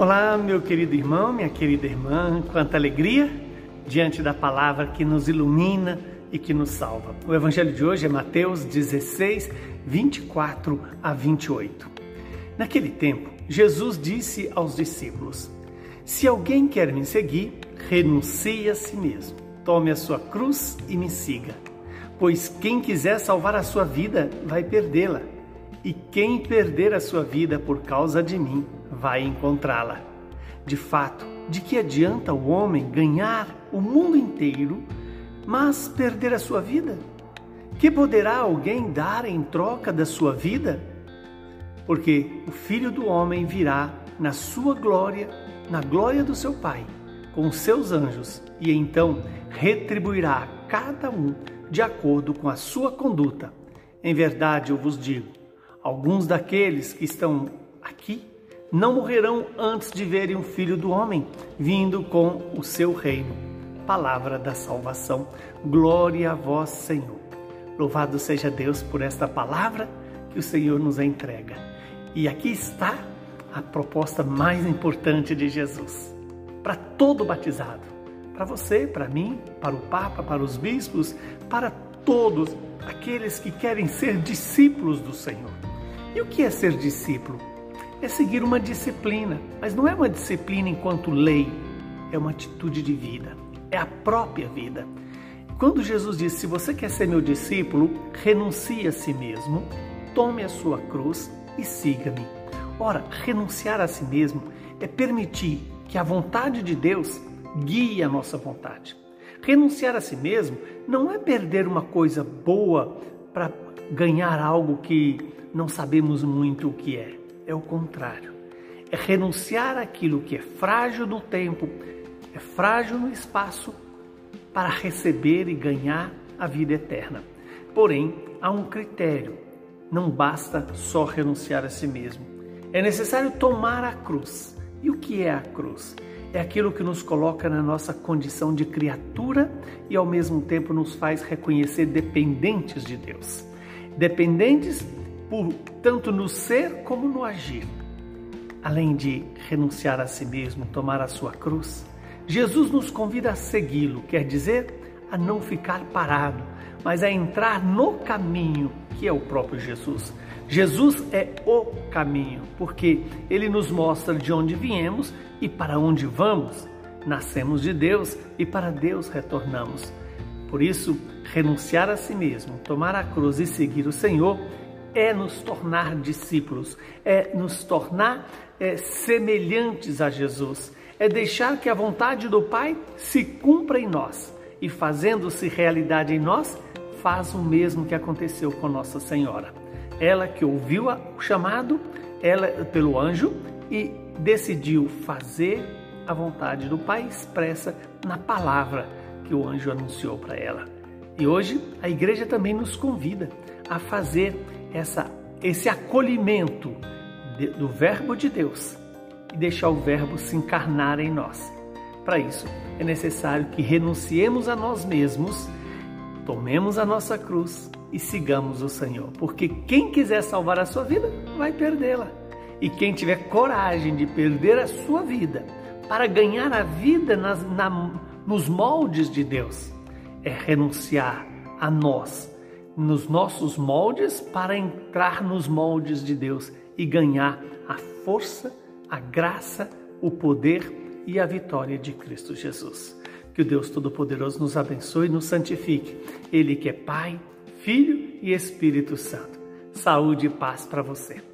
Olá, meu querido irmão, minha querida irmã, quanta alegria diante da palavra que nos ilumina e que nos salva. O evangelho de hoje é Mateus 16, 24 a 28. Naquele tempo, Jesus disse aos discípulos: Se alguém quer me seguir, renuncie a si mesmo, tome a sua cruz e me siga. Pois quem quiser salvar a sua vida, vai perdê-la e quem perder a sua vida por causa de mim vai encontrá-la. De fato, de que adianta o homem ganhar o mundo inteiro, mas perder a sua vida? Que poderá alguém dar em troca da sua vida? Porque o filho do homem virá na sua glória, na glória do seu Pai, com seus anjos, e então retribuirá a cada um de acordo com a sua conduta. Em verdade, eu vos digo Alguns daqueles que estão aqui não morrerão antes de verem o Filho do Homem vindo com o seu reino. Palavra da salvação. Glória a vós, Senhor. Louvado seja Deus por esta palavra que o Senhor nos entrega. E aqui está a proposta mais importante de Jesus para todo batizado. Para você, para mim, para o Papa, para os bispos, para todos aqueles que querem ser discípulos do Senhor. E o que é ser discípulo? É seguir uma disciplina, mas não é uma disciplina enquanto lei, é uma atitude de vida, é a própria vida. Quando Jesus disse: Se você quer ser meu discípulo, renuncie a si mesmo, tome a sua cruz e siga-me. Ora, renunciar a si mesmo é permitir que a vontade de Deus guie a nossa vontade. Renunciar a si mesmo não é perder uma coisa boa para ganhar algo que não sabemos muito o que é. É o contrário. É renunciar àquilo que é frágil no tempo, é frágil no espaço, para receber e ganhar a vida eterna. Porém, há um critério. Não basta só renunciar a si mesmo. É necessário tomar a cruz. E o que é a cruz? É aquilo que nos coloca na nossa condição de criatura e ao mesmo tempo nos faz reconhecer dependentes de Deus. Dependentes por tanto no ser como no agir. Além de renunciar a si mesmo, tomar a sua cruz, Jesus nos convida a segui-lo, quer dizer, a não ficar parado, mas a entrar no caminho que é o próprio Jesus. Jesus é o caminho, porque ele nos mostra de onde viemos e para onde vamos. Nascemos de Deus e para Deus retornamos. Por isso, renunciar a si mesmo, tomar a cruz e seguir o Senhor é nos tornar discípulos, é nos tornar é, semelhantes a Jesus, é deixar que a vontade do Pai se cumpra em nós e, fazendo-se realidade em nós, faz o mesmo que aconteceu com Nossa Senhora. Ela que ouviu o chamado ela pelo anjo e decidiu fazer a vontade do Pai expressa na palavra que o anjo anunciou para ela. E hoje a igreja também nos convida a fazer essa, esse acolhimento de, do Verbo de Deus e deixar o Verbo se encarnar em nós. Para isso, é necessário que renunciemos a nós mesmos, tomemos a nossa cruz e sigamos o Senhor. Porque quem quiser salvar a sua vida, vai perdê-la. E quem tiver coragem de perder a sua vida para ganhar a vida nas, na, nos moldes de Deus, é renunciar a nós nos nossos moldes para entrar nos moldes de Deus e ganhar a força, a graça, o poder e a vitória de Cristo Jesus. Que o Deus Todo-Poderoso nos abençoe e nos santifique. Ele que é Pai, Filho e Espírito Santo. Saúde e paz para você.